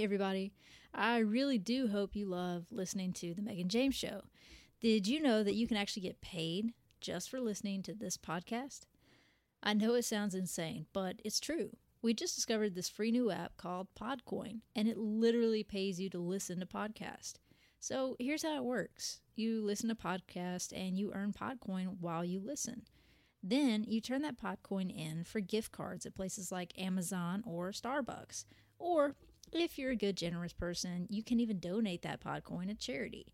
Everybody. I really do hope you love listening to The Megan James Show. Did you know that you can actually get paid just for listening to this podcast? I know it sounds insane, but it's true. We just discovered this free new app called Podcoin, and it literally pays you to listen to podcasts. So here's how it works you listen to podcast and you earn Podcoin while you listen. Then you turn that Podcoin in for gift cards at places like Amazon or Starbucks. Or if you're a good, generous person, you can even donate that Podcoin to charity.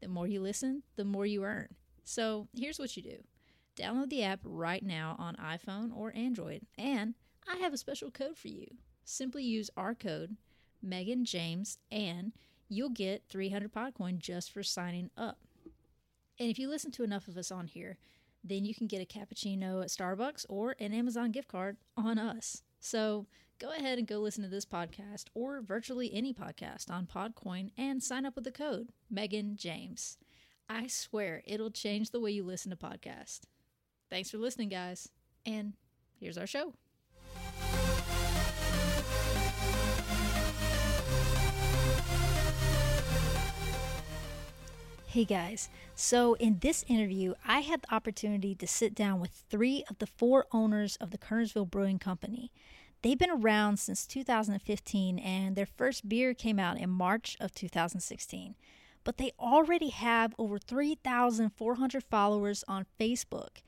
The more you listen, the more you earn. So here's what you do download the app right now on iPhone or Android, and I have a special code for you. Simply use our code, Megan James, and you'll get 300 Podcoin just for signing up. And if you listen to enough of us on here, then you can get a cappuccino at Starbucks or an Amazon gift card on us. So go ahead and go listen to this podcast or virtually any podcast on Podcoin and sign up with the code Megan James. I swear it'll change the way you listen to podcasts. Thanks for listening, guys. And here's our show. Hey guys, so in this interview, I had the opportunity to sit down with three of the four owners of the Kernersville Brewing Company. They've been around since 2015, and their first beer came out in March of 2016. But they already have over 3,400 followers on Facebook.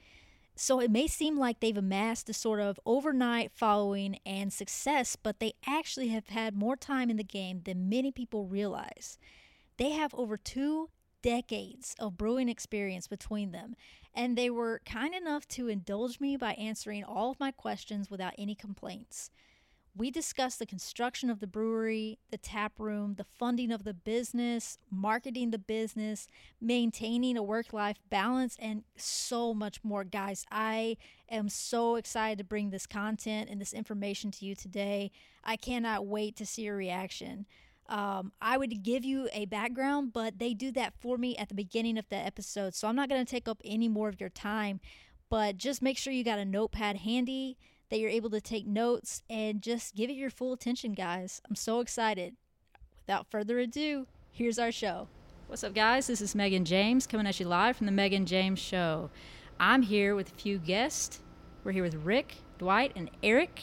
So it may seem like they've amassed a sort of overnight following and success, but they actually have had more time in the game than many people realize. They have over two decades of brewing experience between them, and they were kind enough to indulge me by answering all of my questions without any complaints. We discussed the construction of the brewery, the tap room, the funding of the business, marketing the business, maintaining a work life balance, and so much more. Guys, I am so excited to bring this content and this information to you today. I cannot wait to see your reaction. Um, I would give you a background, but they do that for me at the beginning of the episode. So I'm not going to take up any more of your time, but just make sure you got a notepad handy, that you're able to take notes, and just give it your full attention, guys. I'm so excited. Without further ado, here's our show. What's up, guys? This is Megan James coming at you live from the Megan James Show. I'm here with a few guests. We're here with Rick, Dwight, and Eric.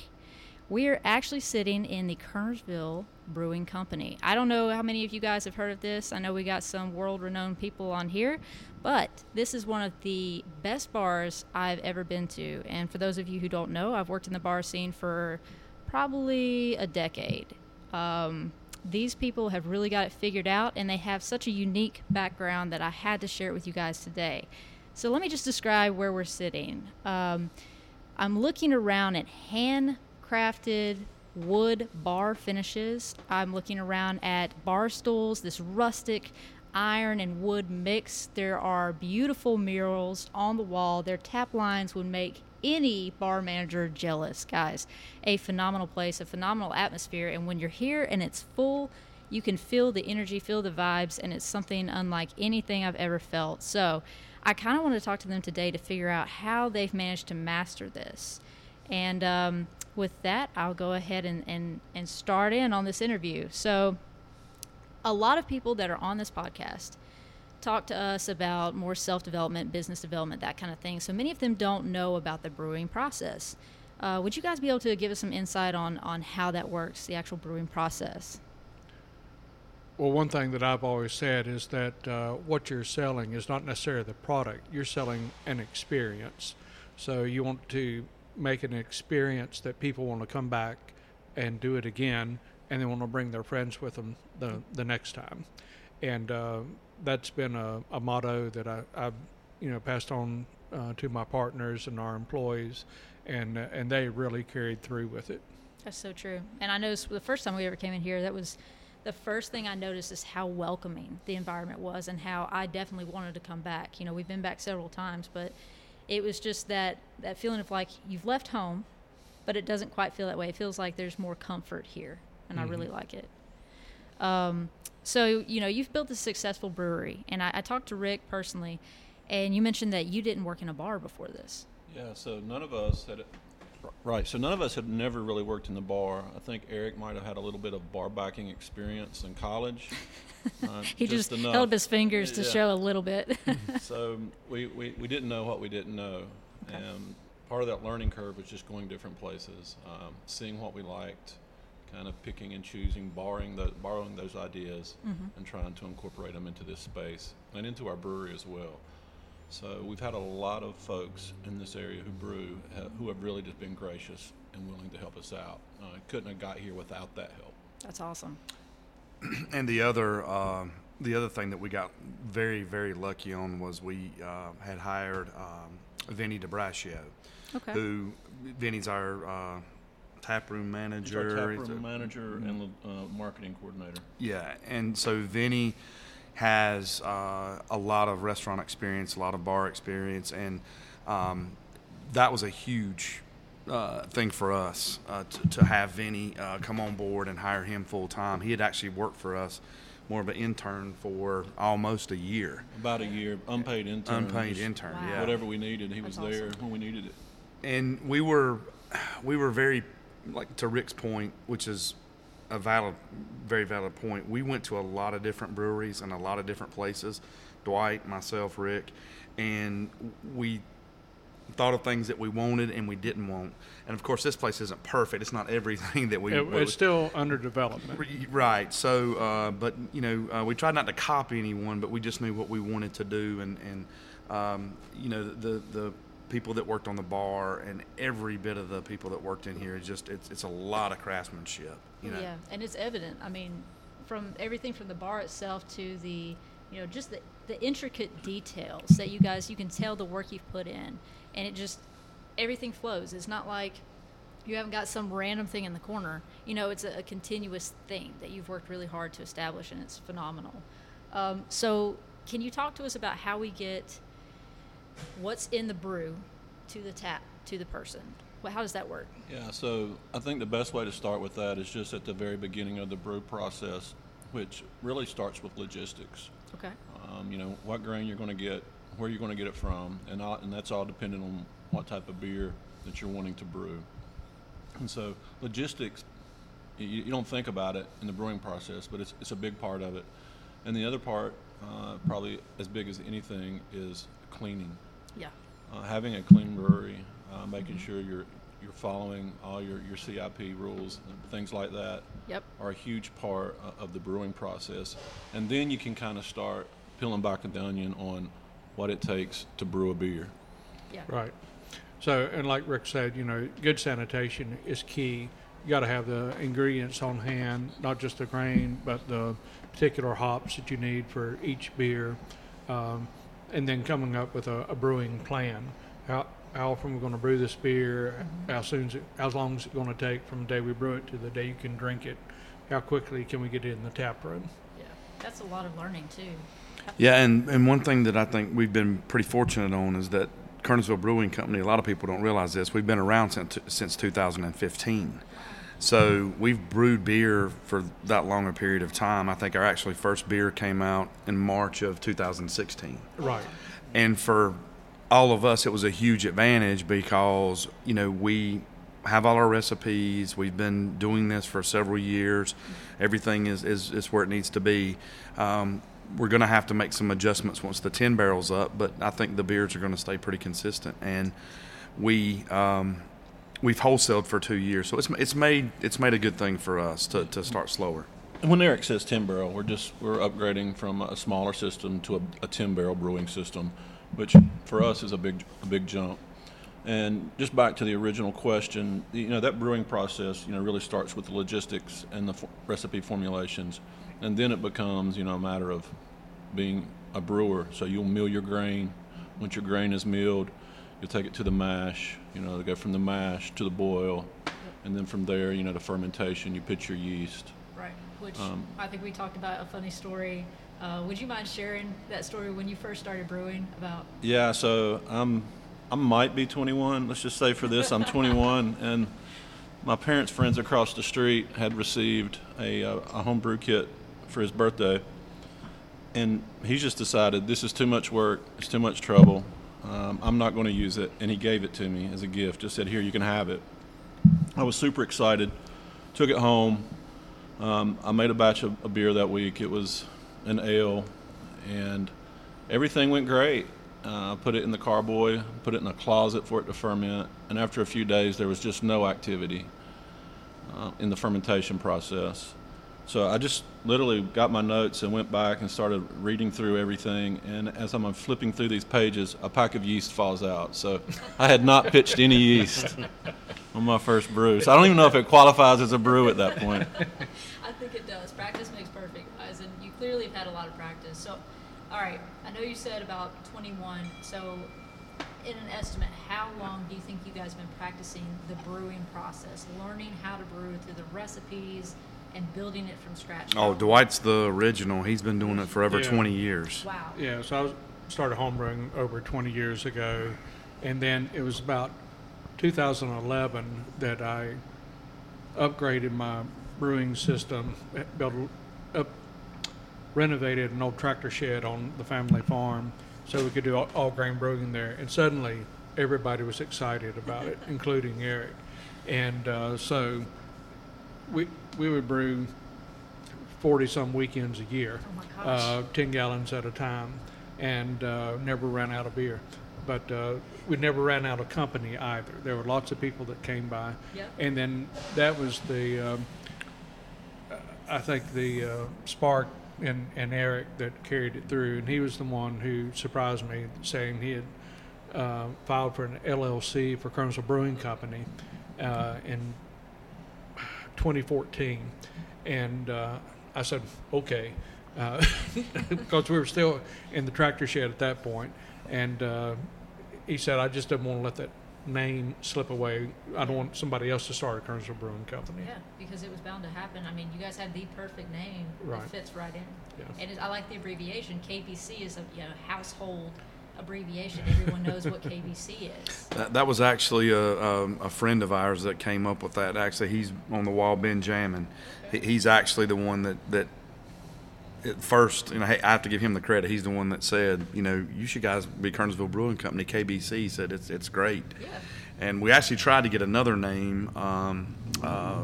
We are actually sitting in the Kernersville Brewing Company. I don't know how many of you guys have heard of this. I know we got some world renowned people on here, but this is one of the best bars I've ever been to. And for those of you who don't know, I've worked in the bar scene for probably a decade. Um, these people have really got it figured out, and they have such a unique background that I had to share it with you guys today. So let me just describe where we're sitting. Um, I'm looking around at hand crafted wood bar finishes. I'm looking around at bar stools, this rustic iron and wood mix. There are beautiful murals on the wall. Their tap lines would make any bar manager jealous, guys. A phenomenal place, a phenomenal atmosphere. And when you're here and it's full, you can feel the energy, feel the vibes, and it's something unlike anything I've ever felt. So I kind of want to talk to them today to figure out how they've managed to master this. And um, with that, I'll go ahead and, and, and start in on this interview. So, a lot of people that are on this podcast talk to us about more self development, business development, that kind of thing. So, many of them don't know about the brewing process. Uh, would you guys be able to give us some insight on, on how that works, the actual brewing process? Well, one thing that I've always said is that uh, what you're selling is not necessarily the product, you're selling an experience. So, you want to make an experience that people want to come back and do it again, and they want to bring their friends with them the the next time. And uh, that's been a, a motto that I, I've you know passed on uh, to my partners and our employees, and uh, and they really carried through with it. That's so true. And I noticed the first time we ever came in here, that was the first thing I noticed is how welcoming the environment was, and how I definitely wanted to come back. You know, we've been back several times, but it was just that that feeling of like you've left home, but it doesn't quite feel that way. It feels like there's more comfort here, and mm-hmm. I really mm-hmm. like it. Um, so you know you've built a successful brewery, and I, I talked to Rick personally, and you mentioned that you didn't work in a bar before this. Yeah, so none of us had Right. So none of us had never really worked in the bar. I think Eric might have had a little bit of bar backing experience in college. Uh, he just, just held his fingers to yeah. show a little bit. so we, we, we didn't know what we didn't know. Okay. And part of that learning curve was just going different places, um, seeing what we liked, kind of picking and choosing, borrowing, the, borrowing those ideas, mm-hmm. and trying to incorporate them into this space and into our brewery as well. So we've had a lot of folks in this area who brew who have really just been gracious and willing to help us out. Uh, couldn't have got here without that help. That's awesome. and the other uh, the other thing that we got very very lucky on was we uh, had hired um, Vinny D'Abbraccio, okay. who Vinny's our uh, tap room manager. He's our tap room manager and uh, marketing coordinator. Yeah, and so Vinny has uh, a lot of restaurant experience, a lot of bar experience, and um, that was a huge uh, thing for us uh, to, to, have Vinny uh, come on board and hire him full time. He had actually worked for us more of an intern for almost a year. About a year, unpaid intern. Unpaid intern, wow. yeah. Whatever we needed, he That's was there awesome. when we needed it. And we were, we were very, like to Rick's point, which is a valid, very valid point. We went to a lot of different breweries and a lot of different places. Dwight, myself, Rick, and we thought of things that we wanted and we didn't want. And of course, this place isn't perfect. It's not everything that we. It, it's still under development. Right. So, uh, but you know, uh, we tried not to copy anyone, but we just knew what we wanted to do, and and um, you know, the the people that worked on the bar and every bit of the people that worked in here. It's just it's it's a lot of craftsmanship. You know? Yeah, and it's evident. I mean, from everything from the bar itself to the you know just the the intricate details that you guys you can tell the work you've put in and it just everything flows. It's not like you haven't got some random thing in the corner. You know, it's a, a continuous thing that you've worked really hard to establish, and it's phenomenal. Um, so, can you talk to us about how we get what's in the brew to the tap to the person? Well, how does that work? Yeah, so I think the best way to start with that is just at the very beginning of the brew process, which really starts with logistics. Okay. Um, you know, what grain you're going to get, where you're going to get it from, and, all, and that's all dependent on what type of beer that you're wanting to brew. And so logistics, you, you don't think about it in the brewing process, but it's, it's a big part of it. And the other part, uh, probably as big as anything, is cleaning. Yeah. Uh, having a clean brewery, uh, making mm-hmm. sure you're you're following all your, your CIP rules and things like that yep. are a huge part of the brewing process. And then you can kind of start peeling back the onion on what it takes to brew a beer. Yeah. Right. So, and like Rick said, you know, good sanitation is key. You got to have the ingredients on hand, not just the grain, but the particular hops that you need for each beer, um, and then coming up with a, a, brewing plan. How, how often we're going to brew this beer? Mm-hmm. How soon? It, how long is it going to take from the day we brew it to the day you can drink it? How quickly can we get it in the tap room? Yeah, that's a lot of learning too. Yeah, and, and one thing that I think we've been pretty fortunate on is that Kernersville Brewing Company, a lot of people don't realize this, we've been around since, since 2015. So we've brewed beer for that long a period of time. I think our actually first beer came out in March of 2016. Right. And for all of us, it was a huge advantage because, you know, we have all our recipes. We've been doing this for several years. Everything is, is, is where it needs to be. Um, we're going to have to make some adjustments once the 10 barrels up, but I think the beers are going to stay pretty consistent. And we um, we've wholesaled for two years, so it's it's made it's made a good thing for us to, to start slower. When Eric says 10 barrel, we're just we're upgrading from a smaller system to a, a 10 barrel brewing system, which for us is a big a big jump. And just back to the original question, you know that brewing process, you know, really starts with the logistics and the recipe formulations and then it becomes you know a matter of being a brewer. So you'll mill your grain. Once your grain is milled, you'll take it to the mash. You know, go from the mash to the boil, and then from there, you know, the fermentation. You put your yeast. Right. Which um, I think we talked about a funny story. Uh, would you mind sharing that story when you first started brewing about? Yeah. So I'm. I might be 21. Let's just say for this, I'm 21, and my parents' friends across the street had received a, a home brew kit for his birthday, and he's just decided this is too much work, it's too much trouble. Um, I'm not going to use it. And he gave it to me as a gift. Just said, Here, you can have it. I was super excited. Took it home. Um, I made a batch of beer that week. It was an ale, and everything went great. Uh, put it in the carboy, put it in a closet for it to ferment, and after a few days, there was just no activity uh, in the fermentation process. So I just literally got my notes and went back and started reading through everything. And as I'm flipping through these pages, a pack of yeast falls out. So I had not pitched any yeast on my first brew. So I don't even know if it qualifies as a brew at that point. I think it does. Practice makes perfect. As in, you clearly have had a lot of practice. So, all right, I know you said about 21. So, in an estimate, how long do you think you guys have been practicing the brewing process, learning how to brew through the recipes and building it from scratch? Oh, Dwight's the original. He's been doing it for over Yeah. 20 years. Wow. Yeah, so I was, started homebrewing over 20 years ago, and then it was about 2011 that I upgraded my brewing system, eh, built, up, renovated an old tractor shed on the family farm, so we could do all, all grain brewing there. And suddenly, everybody was excited about it, including Eric. And uh, so, we we would brew 40 some weekends a year Oh my gosh. uh, 10 gallons at a time and uh, never ran out of beer. But uh, we never ran out of company either. There were lots of people that came by. Yep. And then that was the, um, uh, I think, the uh, spark in, in Eric that carried it through. And he was the one who surprised me, saying he had uh, filed for an LLC for Kernersville Brewing Company uh, in 2014. And uh, I said, okay, uh, because we were still in the tractor shed at that point. And uh, he said, I just didn't want to let that name slip away. I don't want somebody else to start a Kernersville Brewing Company. Yeah, because it was bound to happen. I mean, you guys had the perfect name Right. that fits right in. Yeah. And it, I like the abbreviation. KBC is a you know household abbreviation. Everyone knows what KBC is. That, that was actually a, um, a friend of ours that came up with that. Actually, he's on the wall, Benjamin. He, he's actually the one that, that at first, you know, hey, I have to give him the credit. He's the one that said, you know, you should guys be Kernersville Brewing Company. KBC said it's it's great. Yeah. And we actually tried to get another name. Um, uh,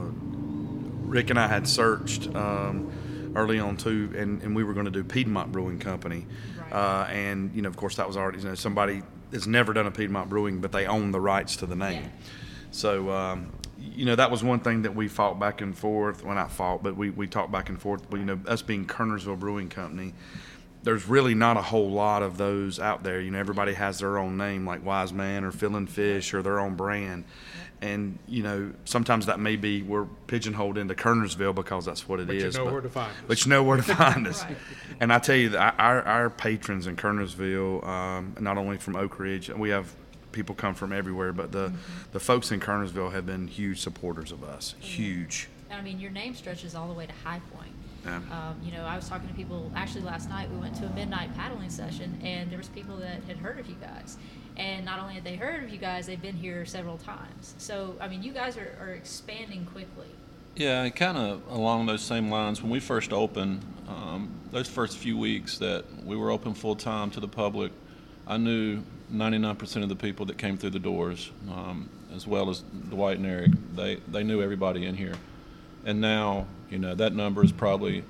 Rick and I had searched um, early on too, and, and we were going to do Piedmont Brewing Company. Right. Uh, and you know, of course, that was already you know somebody has never done a Piedmont Brewing, but they own the rights to the name. Yeah. So um, you know, that was one thing that we fought back and forth. Well, not fought, but we, we talked back and forth. But, you know, us being Kernersville Brewing Company, there's really not a whole lot of those out there. You know, everybody has their own name, like Wise Man or Fiddlin' Fish or their own brand. And you know, sometimes that may be we're pigeonholed into Kernersville because that's what it is. But you know where to find us. But you know where to find us. Right. And I tell you that our, our patrons in Kernersville, um, not only from Oak Ridge, we have people come from everywhere, but the, the folks in Kernersville have been huge supporters of us. Huge. I mean, your name stretches all the way to High Point. Yeah. Um, you know, I was talking to people actually last night. We went to a midnight paddling session, and there was people that had heard of you guys. And not only had they heard of you guys, they've been here several times. So, I mean, you guys are, are expanding quickly. Yeah, kind of along those same lines, when we first opened, um, those first few weeks that we were open full time to the public, I knew 99% of the people that came through the doors, um, as well as Dwight and Eric, they, they knew everybody in here. And now, you know, that number is probably,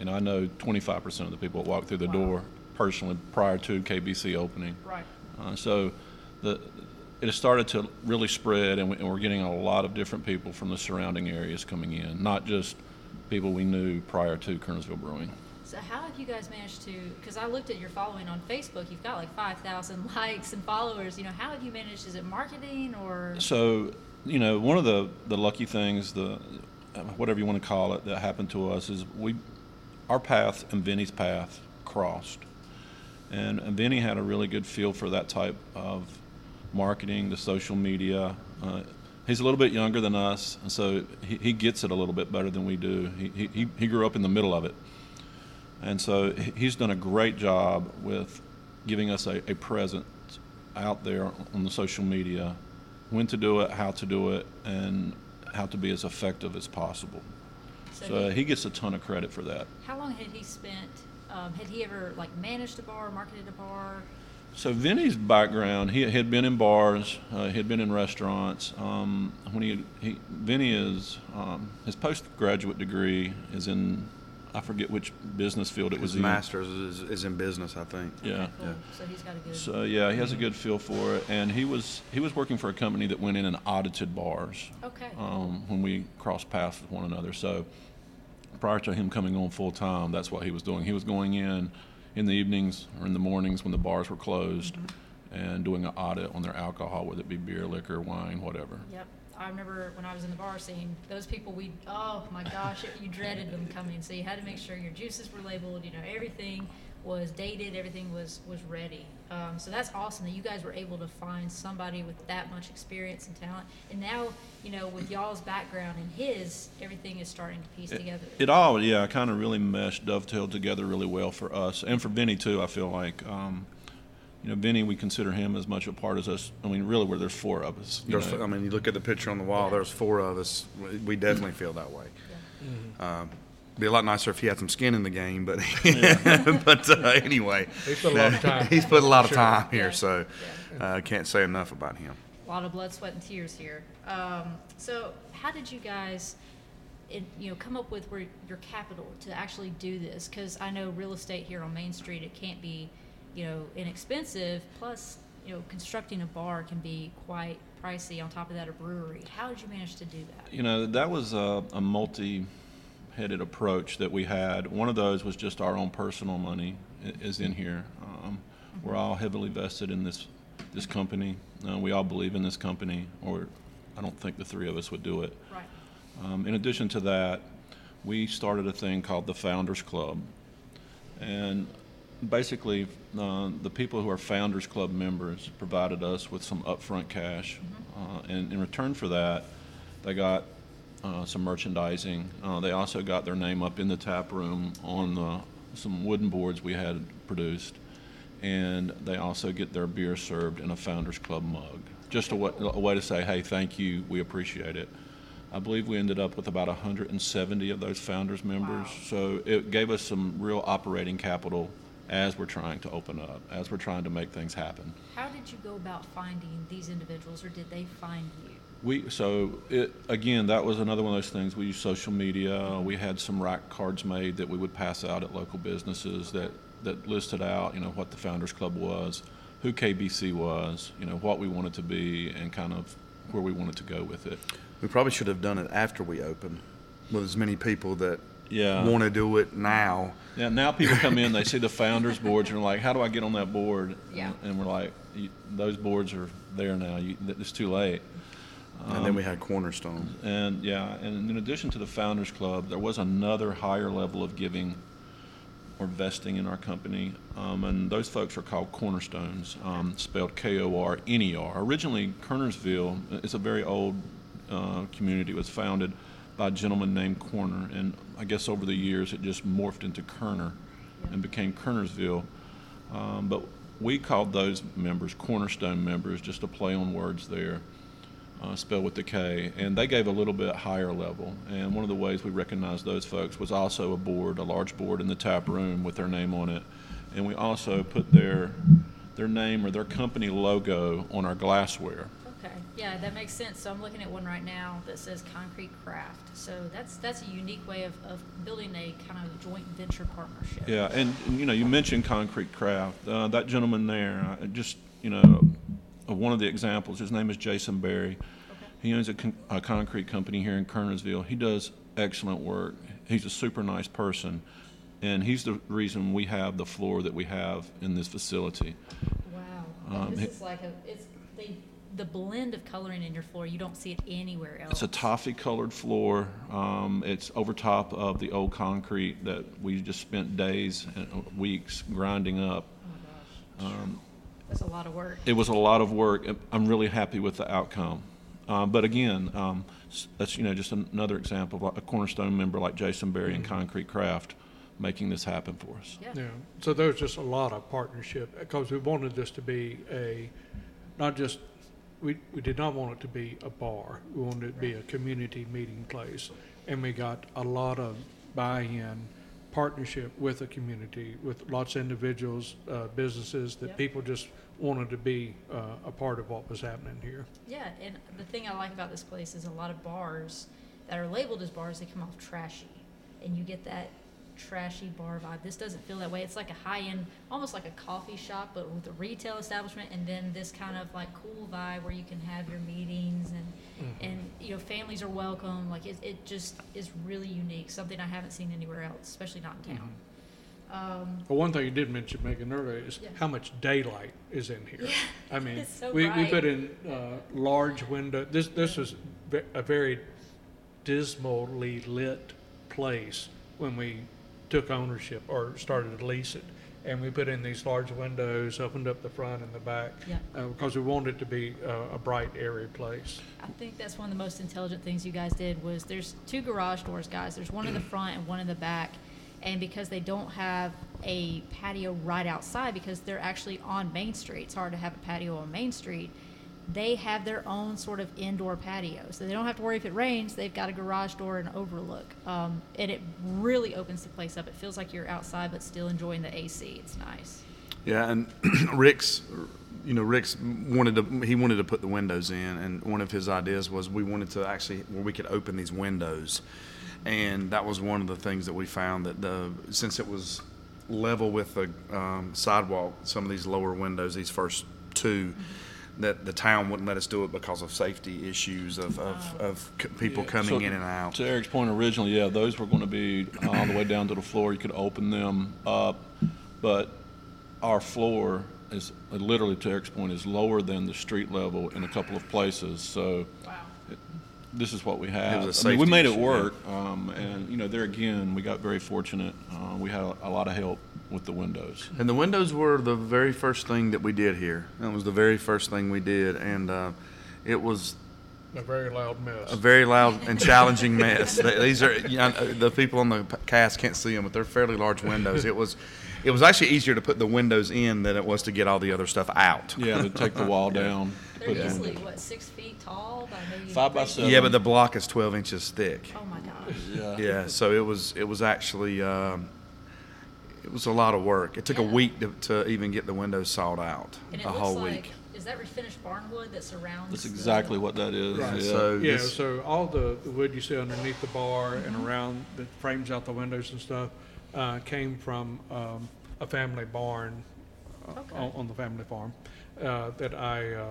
know, I know 25% of the people that walk through the Wow. door personally prior to KBC opening. Right. Uh, so the, it has started to really spread, and, we, and we're getting a lot of different people from the surrounding areas coming in, not just people we knew prior to Kernersville Brewing. So how have you guys managed to? Because I looked at your following on Facebook. You've got like five thousand likes and followers. You know, how have you managed? Is it marketing or? So, you know, one of the, the lucky things, the whatever you want to call it, that happened to us is we, our path and Vinny's path crossed, and, and Vinny had a really good feel for that type of marketing, the social media. Uh, he's a little bit younger than us, and so he, he gets it a little bit better than we do. He, he, he grew up in the middle of it. And so he's done a great job with giving us a, a presence out there on the social media, when to do it, how to do it, and how to be as effective as possible. So he gets a ton of credit for that. how long had he spent? Um, had he ever like managed a bar, marketed a bar? So Vinny's background, he had been in bars, uh, he had been in restaurants. Um, when he, he Vinny is um, his postgraduate degree is in I forget which business field it was His in. master's is, is in business, I think. Yeah. Cool. So he's got a good. So yeah, he has a good feel for it, and he was he was working for a company that went in and audited bars okay. um, when we crossed paths with one another. So prior to him coming on full time, that's what he was doing. He was going in in the evenings or in the mornings when the bars were closed, and doing an audit on their alcohol, whether it be beer, liquor, wine, whatever. Yep. I remember when I was in the bar scene, those people we oh my gosh, you dreaded them coming. So you had to make sure your juices were labeled, you know, everything was dated, everything was was ready. Um, so that's awesome that you guys were able to find somebody with that much experience and talent. And now, you know, with y'all's background and his, everything is starting to piece together. It all, yeah, kind of really meshed, dovetailed together really well for us and for Vinny too. I feel like, um, you know, Vinny, we consider him as much a part as us. I mean, really, where there's four of us. you There's, know. I mean, you look at the picture on the wall. Yeah. There's four of us. We- We definitely feel that way. Yeah. Um, be a lot nicer if he had some skin in the game, but but uh, anyway, He's put a lot of time. he's put a lot of Sure. time here, so Yeah. uh, can't say enough about him. a lot of blood, sweat, and tears here. Um, so, how did you guys, it, you know, come up with where your capital to actually do this? Because I know real estate here on Main Street, it can't be, you know, inexpensive. Plus, you know, constructing a bar can be quite pricey. On top of that, a brewery. How did you manage to do that? You know, that was a, a multi-headed approach that we had. One of those was just our own personal money is in here. Um, we're all heavily vested in this this company. Uh, we all believe in this company, or I don't think the three of us would do it. Right. Um, in addition to that, we started a thing called the Founders Club. And basically, uh, the people who are Founders Club members provided us with some upfront cash. Uh, and in return for that, they got uh, some merchandising. Uh, they also got their name up in the tap room on the, some wooden boards we had produced. And they also get their beer served in a Founders Club mug. Just a, way to say, hey, thank you, we appreciate it. I believe we ended up with about 170 of those founders members. Wow. So it gave us some real operating capital as we're trying to open up, as we're trying to make things happen. How did you go about finding these individuals, or did they find you? We so it again that was another one of those things. We used social media. We had some rack cards made that we would pass out at local businesses that that listed out you know what the Founders Club was, who KBC was, you know what we wanted to be, and kind of where we wanted to go with it. We probably should have done it after we opened, with as many people that Yeah. want to do it now. Yeah, now people come in, they see the founders boards, and they're like, "How do I get on that board?" Yeah. And we're like, "Those boards are there now. You, it's too late." and then we had Kornerstone. And yeah, and in addition to the Founders Club, there was another higher level of giving or vesting in our company, um, and those folks are called Kornerstones, um, spelled K-O-R-N-E-R. Originally, Kernersville is a very old uh, community. It was founded by a gentleman named Corner, and I guess over the years it just morphed into Kerner and became Kernersville. Um, but we called those members Kornerstone members, just a play on words there uh, spelled with the K, and they gave a little bit higher level. And one of the ways we recognized those folks was also a board, a large board in the tap room with their name on it, and we also put their their name or their company logo on our glassware. Yeah, that makes sense. So I'm looking at one right now that says Concrete Craft. So that's that's a unique way of, of building a kind of joint venture partnership. Yeah, and, and, you know, you mentioned Concrete Craft. Uh, that gentleman there, uh, just you know, uh, one of the examples. His name is Jason Berry. Okay. He owns a, con- a concrete company here in Kernersville. He does excellent work. He's a super nice person, and he's the reason we have the floor that we have in this facility. Wow. Um, this it- is like a it's they the blend of coloring in your floor. You don't see it anywhere else. It's a toffee-colored floor. Um, it's over top of the old concrete that we just spent days and weeks grinding up. Oh my gosh. Um, That's a lot of work. it was a lot of work. I'm really happy with the outcome. Uh, but again, um, s- that's you know just another example of a Kornerstone member like Jason Berry and Concrete Craft making this happen for us. Yeah. Yeah, so there was just a lot of partnership, because we wanted this to be a, not just, we, we did not want it to be a bar. We wanted it to be a community meeting place. And we got a lot of buy-in, partnership with the community, with lots of individuals, uh, businesses, that Yep. people just wanted to be uh, a part of what was happening here. Yeah, and the thing I like about this place is a lot of bars that are labeled as bars, they come off trashy. And you get that trashy bar vibe. This doesn't feel that way. It's like a high end, almost like a coffee shop, but with a retail establishment, and then this kind of like cool vibe where you can have your meetings and and you know families are welcome. Like it, it just is really unique. Something I haven't seen anywhere else, especially not in town. Um, But one thing you did mention, Megan, earlier is Yeah. how much daylight is in here. Yeah. I mean, so we, we put in uh, large window. This this was a very dismally lit place when we took ownership or started to lease it, and we put in these large windows, opened up the front and the back, Yeah. uh, because we wanted it to be uh, a bright, airy place. I think that's one of the most intelligent things you guys did was there's two garage doors, guys. There's one in the front and one in the back. And because they don't have a patio right outside because they're actually on Main Street, it's hard to have a patio on Main Street. They have their own sort of indoor patio, so they don't have to worry if it rains. They've got a garage door and overlook, um, and it really opens the place up. It feels like you're outside but still enjoying the AC. It's nice. Yeah, and Rick's, you know, Rick's wanted to he wanted to put the windows in, and one of his ideas was we wanted to actually where we could open these windows, and that was one of the things that we found that the since it was level with the um, sidewalk, some of these lower windows, these first 2 that the town wouldn't let us do it because of safety issues of, of, of c- people Yeah. coming So, in and out. To Eric's point originally, yeah, those were going to be all the way down to the floor. You could open them up, but our floor is literally, to Eric's point, is lower than the street level in a couple of places. So Wow. this is what we have. was a I mean, we safety made it issue, yeah. work, um, and you know, there again, we got very fortunate. Uh, we had a, a lot of help with the windows. And the windows were the very first thing that we did here. That was the very first thing we did, and uh, it was A very loud mess. a very loud and challenging mess. These are you know, the people on the cast can't see them, but they're fairly large windows. It was, it was actually easier to put the windows in than it was to get all the other stuff out. Yeah, to take the wall down. They're put the easily windows- what six feet tall by maybe Five by three- seven. Yeah, but the block is 12 inches thick. Oh my gosh. Yeah. Yeah, so it was it was actually um, it was a lot of work. It took a week to, to even get the windows sawed out. And it a looks whole like, week. is that refinished barnwood that surrounds? That's the- exactly what that is. Right. Yeah. So Yeah, this- so all the, the wood you see underneath the bar and around that frames out the windows and stuff uh, came from um, a family barn uh, Okay. on, on the family farm uh, that I uh,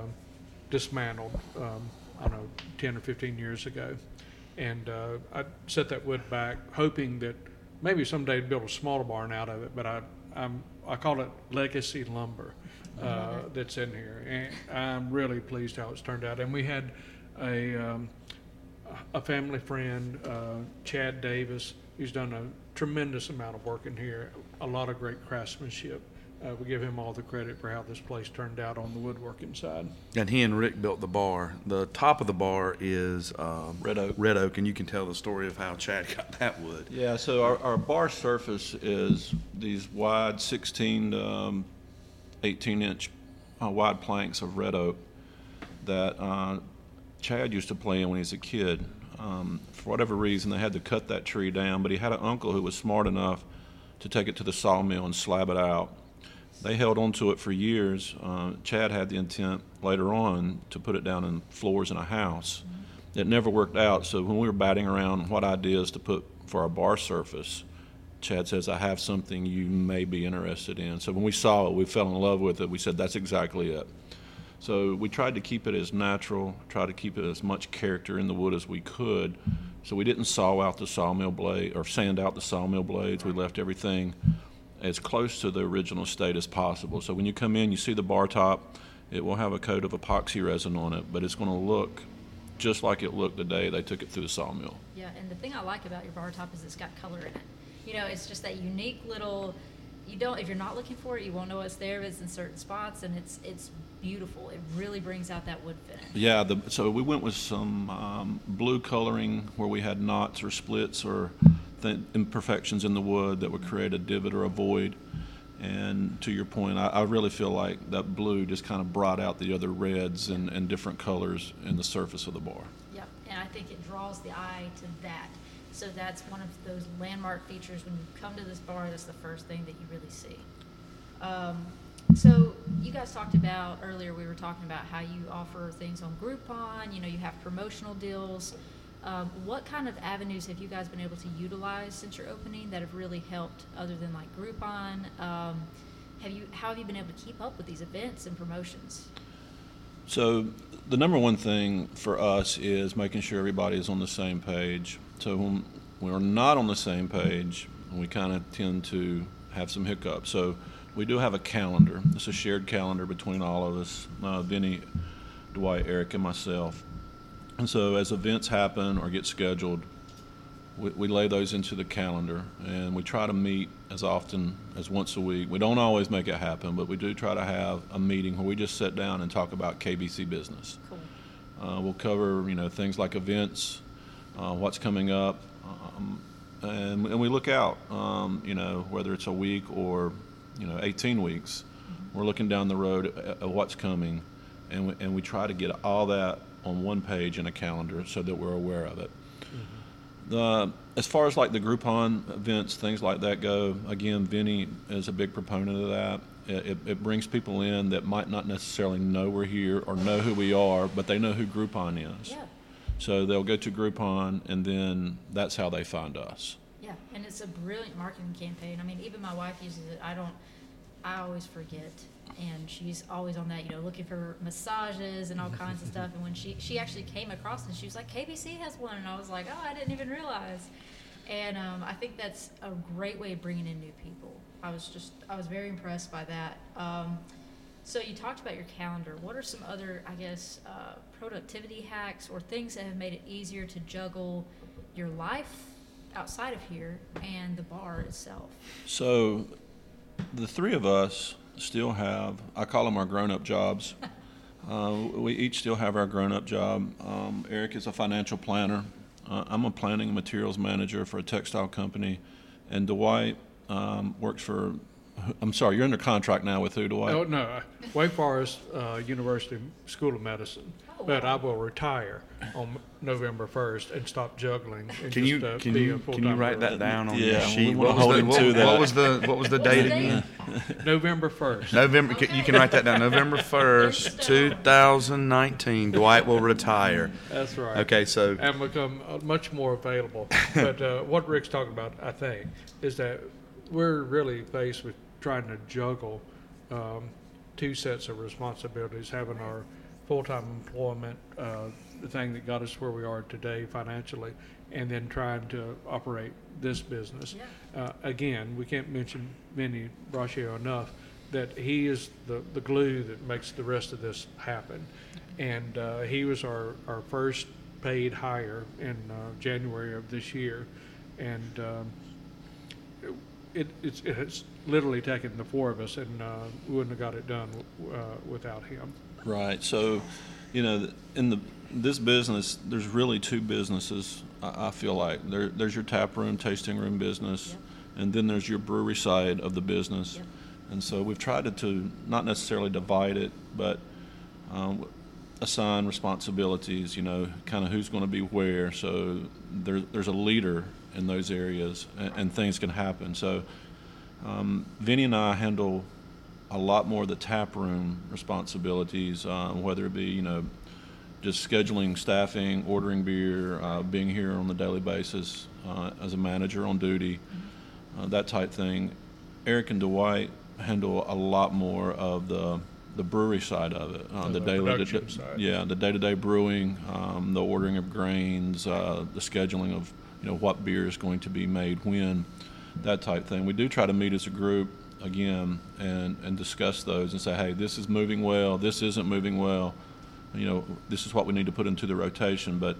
dismantled. Um, I don't know, ten or fifteen years ago, and uh, I set that wood back, hoping that maybe someday build a smaller barn out of it. But I, I'm, I call it legacy lumber uh, that's in here, and I'm really pleased how it's turned out. And we had a um, a family friend, uh, Chad Davis, who's done a tremendous amount of work in here, a lot of great craftsmanship. Uh, we give him all the credit for how this place turned out on the woodworking side. And he and Rick built the bar. The top of the bar is um, Red oak. Red oak, and you can tell the story of how Chad got that wood. Yeah, so our, our bar surface is these wide 16 to um, 18 inch uh, wide planks of red oak that uh, Chad used to play in when he was a kid. Um, for whatever reason, they had to cut that tree down, but he had an uncle who was smart enough to take it to the sawmill and slab it out. They held on to it for years. Uh, Chad had the intent later on to put it down in floors in a house. It never worked out. So when we were batting around what ideas to put for our bar surface, Chad says, I have something you may be interested in. So when we saw it, we fell in love with it. We said, that's exactly it. So we tried to keep it as natural, tried to keep it as much character in the wood as we could. So we didn't saw out the sawmill blade or sand out the sawmill blades. We left everything as close to the original state as possible. So when you come in, you see the bar top, it will have a coat of epoxy resin on it, but it's going to look just like it looked the day they took it through the sawmill. Yeah, and the thing I like about your bar top is it's got color in it. You know, it's just that unique little. You don't if you're not looking for it, you won't know it's there. But it's in certain spots, and it's it's beautiful. It really brings out that wood finish. Yeah, the, so we went with some um, blue coloring where we had knots or splits or th- imperfections in the wood that would create a divot or a void. And to your point, I, I really feel like that blue just kind of brought out the other reds and, and different colors in the surface of the bar. Yep, and I think it draws the eye to that. So that's one of those landmark features when you come to this bar. That's the first thing that you really see. Um, so you guys talked about earlier. We were talking about how you offer things on Groupon. You know, you have promotional deals. Um, what kind of avenues have you guys been able to utilize since your opening that have really helped, other than like Groupon? Um, have you how have you been able to keep up with these events and promotions? So the number one thing for us is making sure everybody is on the same page. So when we're not on the same page, we kind of tend to have some hiccups. So we do have a calendar. It's a shared calendar between all of us, uh, Vinny, Dwight, Eric, and myself. And so as events happen or get scheduled, we, we lay those into the calendar and we try to meet as often as once a week. We don't always make it happen, but we do try to have a meeting where we just sit down and talk about KBC business. Cool. Uh, we'll cover, you know, things like events, uh, what's coming up, um, and, and we look out, um, you know, whether it's a week or, you know, 18 weeks. We're looking down the road at, at what's coming, and we, and we try to get all that on one page in a calendar so that we're aware of it. Mm-hmm. The, as far as like the Groupon events, things like that go, again, Vinny is a big proponent of that. It, it, it brings people in that might not necessarily know we're here or know who we are, but they know who Groupon is. Yeah. So they'll go to Groupon, and then that's how they find us. Yeah, and it's a brilliant marketing campaign. I mean, even my wife uses it. I don't. I always forget, and she's always on that. You know, looking for massages and all kinds of stuff. And when she she actually came across and she was like, KBC has one, and I was like, oh, I didn't even realize. And um, I think that's a great way of bringing in new people. I was just I was very impressed by that. Um, so you talked about your calendar. What are some other, I guess, uh, productivity hacks or things that have made it easier to juggle your life outside of here and the bar itself? So the three of us still have, I call them our grown up jobs. Uh, we each still have our grown up job. Um, Eric is a financial planner. Uh, I'm a planning and materials manager for a textile company. And Dwight um, works for, I'm sorry, you're under contract now with who, Dwight? Oh, no, Wake Forest uh, University School of Medicine, but. I will retire on November 1st and stop juggling and Can you just uh, can be you a can you full-time write that person. down on Yeah, your we sheet? wanna What was, hold the, him what, to what that. was the what was the date the date? again? November 1st. November. You can write that down. November first, Good two stuff. thousand nineteen. Dwight will retire. That's right. Okay, so and become uh, much more available. but uh, what Rick's talking about, I think, is that we're really faced with trying to juggle um, two sets of responsibilities: having our full-time employment, uh, the thing that got us where we are today financially, and then trying to operate this business. Uh, again, we can't mention Vinny Braccio enough that he is the, the glue that makes the rest of this happen. And uh, he was our, our first paid hire in uh, January of this year. And um, it, it's, it's literally taken the four of us, and uh, we wouldn't have got it done uh, without him. Right. So, you know, in the this business, there's really two businesses. I, I feel like there, there's your tap room, tasting room business, Yep. and then there's your brewery side of the business. Yep. And so we've tried to, to not necessarily divide it, but um, assign responsibilities. You know, kind of who's going to be where. So there, there's a leader in those areas, and, and things can happen. So um, Vinny and I handle a lot more of the tap room responsibilities, um, whether it be you know just scheduling, staffing, ordering beer, uh, being here on the daily basis uh, as a manager on duty, uh, that type thing. Eric and Dwight handle a lot more of the the brewery side of it, uh, the the daily, side. yeah, the day-to-day brewing, um, the ordering of grains, uh, the scheduling of you know what beer is going to be made when, that type thing. We do try to meet as a group again and and discuss those and say, hey, this is moving well, this isn't moving well, you know, this is what we need to put into the rotation, but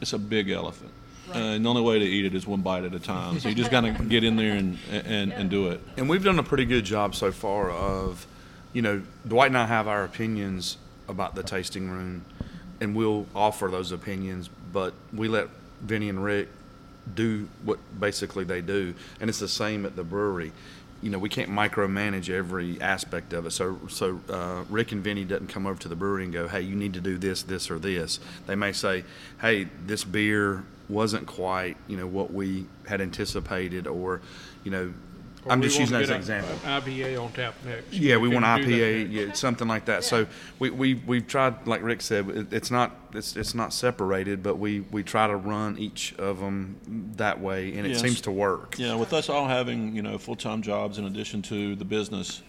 it's a big elephant. Right. Uh, and the only way to eat it is one bite at a time. So you just got to get in there and, and, and do it. and we've done a pretty good job so far of, you know, Dwight and I have our opinions about the tasting room, and we'll offer those opinions, but we let Vinny and Rick do what basically they do, and it's the same at the brewery. You know, we can't micromanage every aspect of it. So, so uh, Rick and Vinny doesn't come over to the brewery and go, "Hey, you need to do this, this, or this." They may say, "Hey, this beer wasn't quite, you know, what we had anticipated," or, you know, Or I'm just using to that as an example. IPA on tap next. Yeah, we want can do IPA, yeah, something like that. So we, we, we've tried, like Rick said, it, it's not, it's, it's not separated, but we, we try to run each of them that way and it Yes. seems to work. Yeah, with us all having, you know, full-time jobs in addition to the business,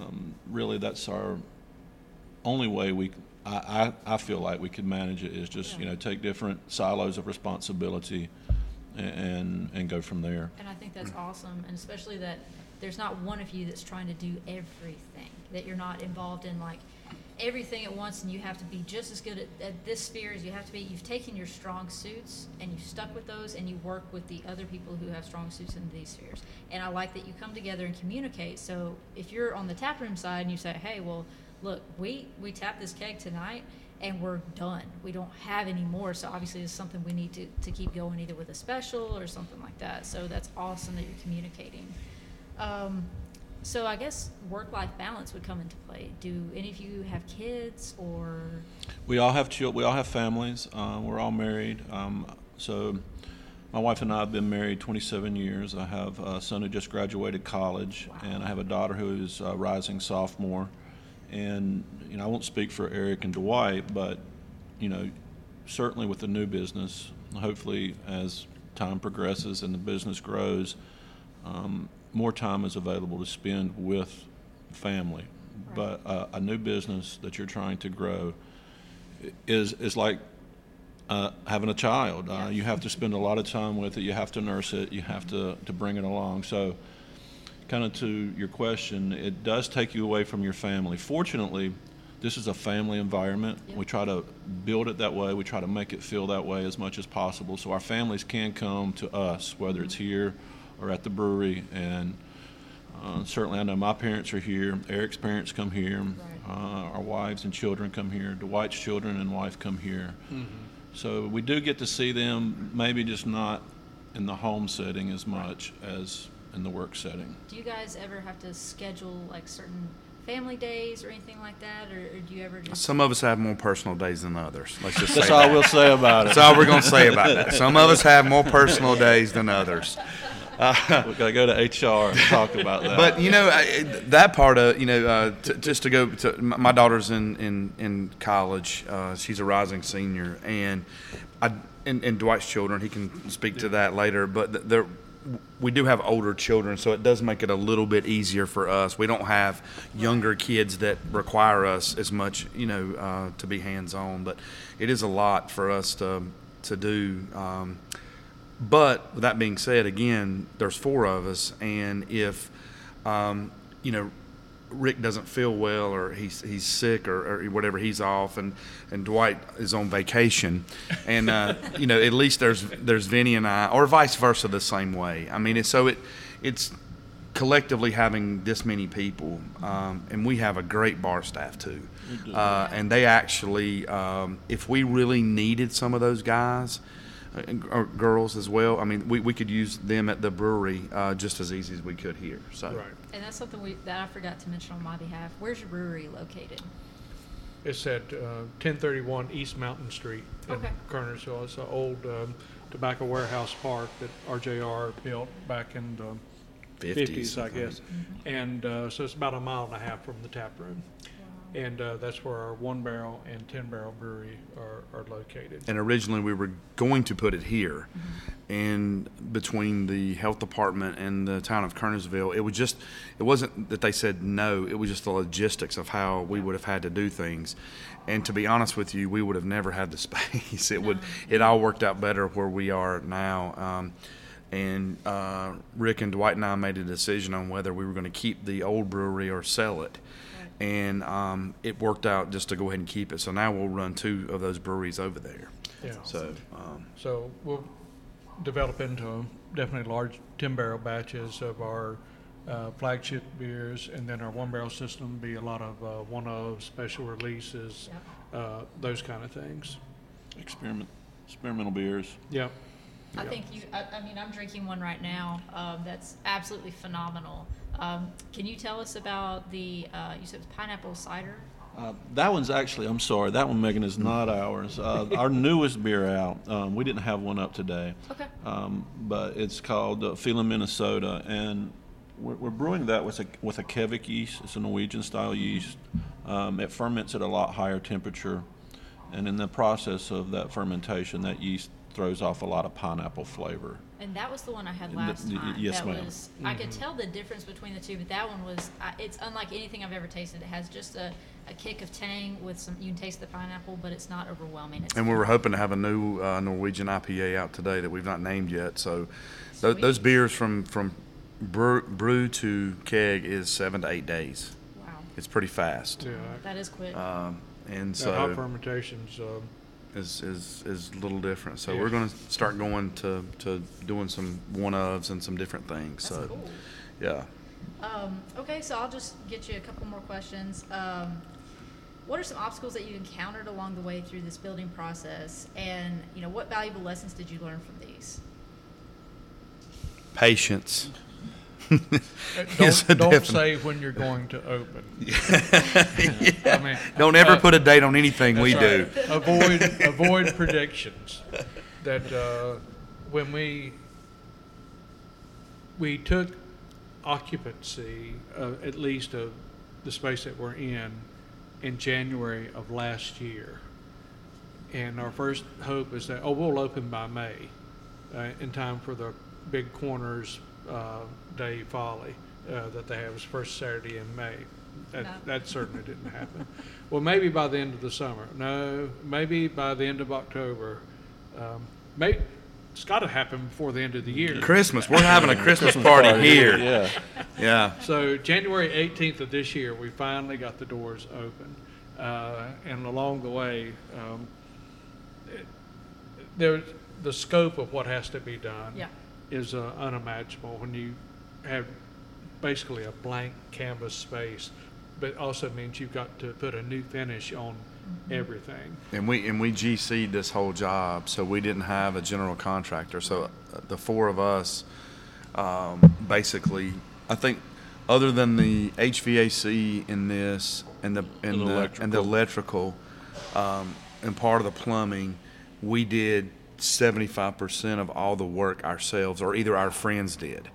um, really, that's our only way we, I, I, I feel like we could manage it is just, you know, take different silos of responsibility a- and, and go from there. And I think that's awesome, and especially that there's not one of you that's trying to do everything. That you're not involved in like everything at once, and you have to be just as good at, at this sphere as you have to be. You've taken your strong suits and you've stuck with those, and you work with the other people who have strong suits in these spheres. And I like that you come together and communicate. So if you're on the tap room side and you say, "Hey, well, look, we we tapped this keg tonight." And we're done. We don't have any more. So obviously, it's something we need to, to keep going either with a special or something like that. So that's awesome that you're communicating. Um, so I guess work life balance would come into play. Do any of you have kids or? We all have children. we all have families. Uh, we're all married. Um, so my wife and I have been married 27 years. I have a son who just graduated college, and I have a daughter who is a rising sophomore. And you know, I won't speak for Eric and Dwight, but you know, certainly with the new business, hopefully as time progresses and the business grows, um, more time is available to spend with family. But uh, a new business that you're trying to grow is is like uh, having a child. Uh, you have to spend a lot of time with it. You have to nurse it. You have to to bring it along. So, kind of to your question, it does take you away from your family. Fortunately, this is a family environment. Yep. We try to build it that way. We try to make it feel that way as much as possible, so our families can come to us, whether it's here or at the brewery. And uh, certainly, I know my parents are here. Eric's parents come here. Uh, our wives and children come here. Dwight's children and wife come here. So we do get to see them, maybe just not in the home setting as much as in the work setting. Do you guys ever have to schedule like certain family days or anything like that, or, or do you ever just? Some of us have more personal days than others. Let's just That's say all that. we'll say about it. That's all we're going to say about that. Some of us have more personal days than others. we gotta go to HR and talk about that. But you know I, that part of you know uh, t- just to go to my my daughter's in in in college. Uh, she's a rising senior, and I and, and Dwight's children. He can speak to that later. But th- there, we do have older children, so it does make it a little bit easier for us. We don't have younger kids that require us as much, you know, uh, to be hands on. But it is a lot for us to to do. Um, but with that being said, again, there's four of us, and if um, you know Rick doesn't feel well or he's he's sick or, or whatever, he's off, and and Dwight is on vacation, and uh, you know at least there's there's Vinny and I, or vice versa, the same way. I mean, it's, so it it's collectively having this many people, um, and we have a great bar staff too, uh, and they actually, um, if we really needed some of those guys girls as well, I mean, we, we could use them at the brewery uh, just as easy as we could here. So. Right. And that's something we that I forgot to mention on my behalf. Where's your brewery located? It's at uh, 1031 East Mountain Street in Okay. Kernersville. It's an old um, tobacco warehouse park that RJR built back in the 50s, 50s, I I think. guess. And uh, so it's about a mile and a half from the tap room. And uh, that's where our one barrel and 10 barrel brewery are, are located. and originally we were going to put it here. And between the health department and the town of kernersville it was just it wasn't that they said no it was just the logistics of how we would have had to do things. And to be honest with you we would have never had the space. It would it all worked out better where we are now. Um, and uh, rick and dwight and i made a decision on whether we were going to keep the old brewery or sell it and um, it worked out just to go ahead and keep it so now we'll run two of those breweries over there Yeah. so, um, So we'll develop into definitely large 10 barrel batches of our uh, flagship beers, and then our one barrel system be a lot of uh, one of special releases, uh, those kind of things. Experiment, experimental beers. Yeah. I Yeah. think you. I, I mean, I'm drinking one right now. Um, that's absolutely phenomenal. Um, can you tell us about the, uh, you said pineapple cider? Uh, that one's actually, I'm sorry, that one, Megan, is not ours. Uh, our newest beer out, um, we didn't have one up today. Okay. Um, but it's called uh, Phelan, Minnesota, and we're, we're brewing that with a, with a Kveik yeast. It's a Norwegian style yeast. Um, it ferments at a lot higher temperature, and in the process of that fermentation, that yeast throws off a lot of pineapple flavor. And that was the one I had N- last y- y- time. yes, that ma'am. was I could tell the difference between the two, but that one was I, it's unlike anything I've ever tasted. It has just a, a kick of tang with some you can taste the pineapple, but it's not overwhelming. It's And we were hoping to have a new uh, Norwegian IPA out today that we've not named yet. So th- those beers from from brew, brew to keg is seven to eight days. wow, It's pretty fast. Yeah, that is quick. Um, and that hot so fermentation's, uh, is, is is a little different. So Yeah. we're going to start going to, to doing some one ofs and some different things. That's so cool. yeah. Um, okay, so I'll just get you a couple more questions. Um, what are some obstacles that you encountered along the way through this building process, and you know what valuable lessons did you learn from these? Patience. Don't, don't definitely. say when you're going to open. I mean, Don't ever uh, put a date on anything we That's do. right. Avoid avoid predictions. That uh, when we we took occupancy of at least of the space that we're in in January of last year, and our first hope is that oh we'll open by May, uh, in time for the big corners uh, day folly uh, that they have is first Saturday in May. That, No. that certainly didn't happen. Well, maybe by the end of the summer. No, maybe by the end of October. Um, may, it's got to happen before the end of the year. Christmas. We're having a Christmas party here. Yeah. Yeah. So January 18th of this year, we finally got the doors open, uh, and along the way, um, it, there the scope of what has to be done Yeah. Is uh, unimaginable when you have basically a blank canvas space, but also means you've got to put a new finish on everything. And we and we GC'd this whole job, so we didn't have a general contractor. So uh, the four of us, um, basically, I think, other than the HVAC in this and the and And the and the electrical, um, and part of the plumbing, we did seventy five percent of all the work ourselves, or either our friends did.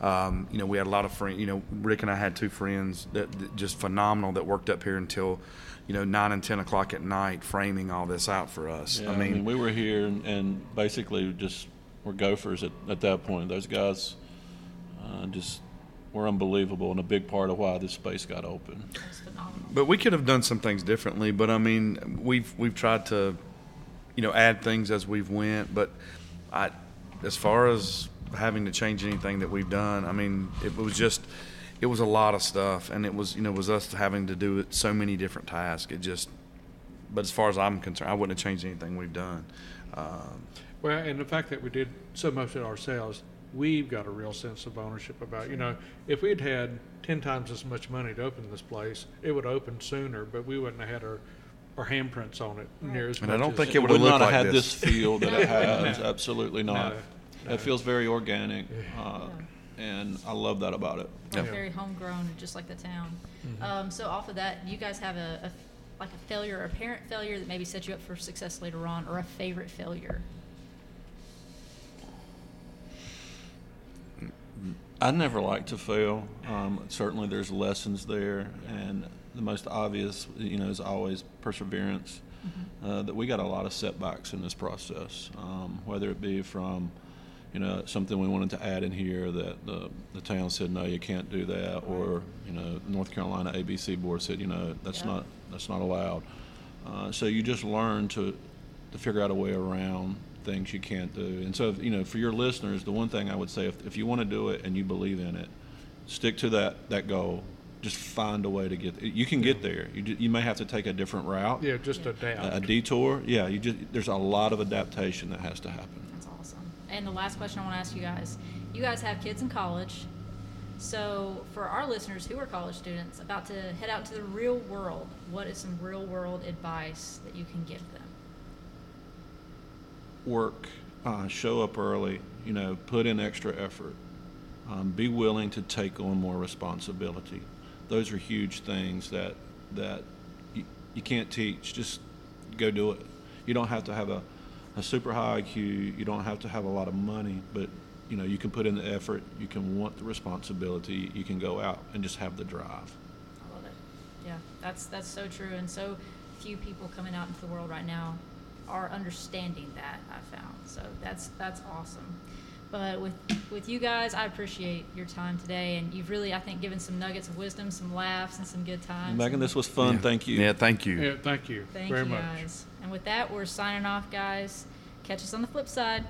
Um, you know, we had a lot of friends. You know, Rick and I had two friends that, that just phenomenal that worked up here until, you know, nine and ten o'clock at night, framing all this out for us. Yeah, I mean, we were here and, and basically just were gophers at, at that point. Those guys uh, just were unbelievable and a big part of why this space got open. That was phenomenal. but we could have done some things differently. But I mean, we've we've tried to, you know, add things as we've went. But I, as far as having to change anything that we've done, I mean, it was just. It was a lot of stuff, and it was you know was us having to do it so many different tasks. It just, but as far as I'm concerned, I wouldn't have changed anything we've done. Um, Well, and the fact that we did so much of it ourselves, we've got a real sense of ownership about, you know, if we'd had ten times as much money to open this place, it would open sooner, but we wouldn't have had our, our handprints on it near as much And I don't as- think It it would would've not looked have like had this. this feel that it has. Absolutely not. No, no. It feels very organic, uh, and I love that about it. Like Yeah. very homegrown, just like the town. Mm-hmm. Um, so off of that, you guys have a, a like a failure, or a parent failure that maybe set you up for success later on, or a favorite failure. I never like to fail. Um, certainly, there's lessons there, and the most obvious, you know, is always perseverance. Uh, that we got a lot of setbacks in this process, um, whether it be from, you know, something we wanted to add in here that the, the town said no, you can't do that, or you know, North Carolina ABC board said, you know, that's Yeah. not that's not allowed. Uh, so you just learn to to figure out a way around things you can't do. And so, if, you know, for your listeners, the one thing I would say, if, if you want to do it and you believe in it, stick to that that goal. Just find a way to get. There. You can get there. You ju- you may have to take a different route, Yeah, just Yeah. adapt. a, a detour. Yeah, you just there's a lot of adaptation that has to happen. That's awesome. And the last question I want to ask you guys: You guys have kids in college, so for our listeners who are college students about to head out to the real world, what is some real world advice that you can give them? Work, uh, show up early. You know, put in extra effort. Um, be willing to take on more responsibility. Those are huge things that that you, you can't teach. Just go do it. You don't have to have a, a super high IQ. You don't have to have a lot of money, but you know you can put in the effort. You can want the responsibility. You can go out and just have the drive. I love it. Yeah, that's that's so true, and so few people coming out into the world right now are understanding that. I found so that's that's awesome. But with with you guys, I appreciate your time today, and you've really, I think, given some nuggets of wisdom, some laughs, and some good times. Megan, And this was fun. Yeah. Thank you. Yeah, thank you. Yeah, thank you thank very you much. guys. And with that, we're signing off, guys. Catch us on the flip side.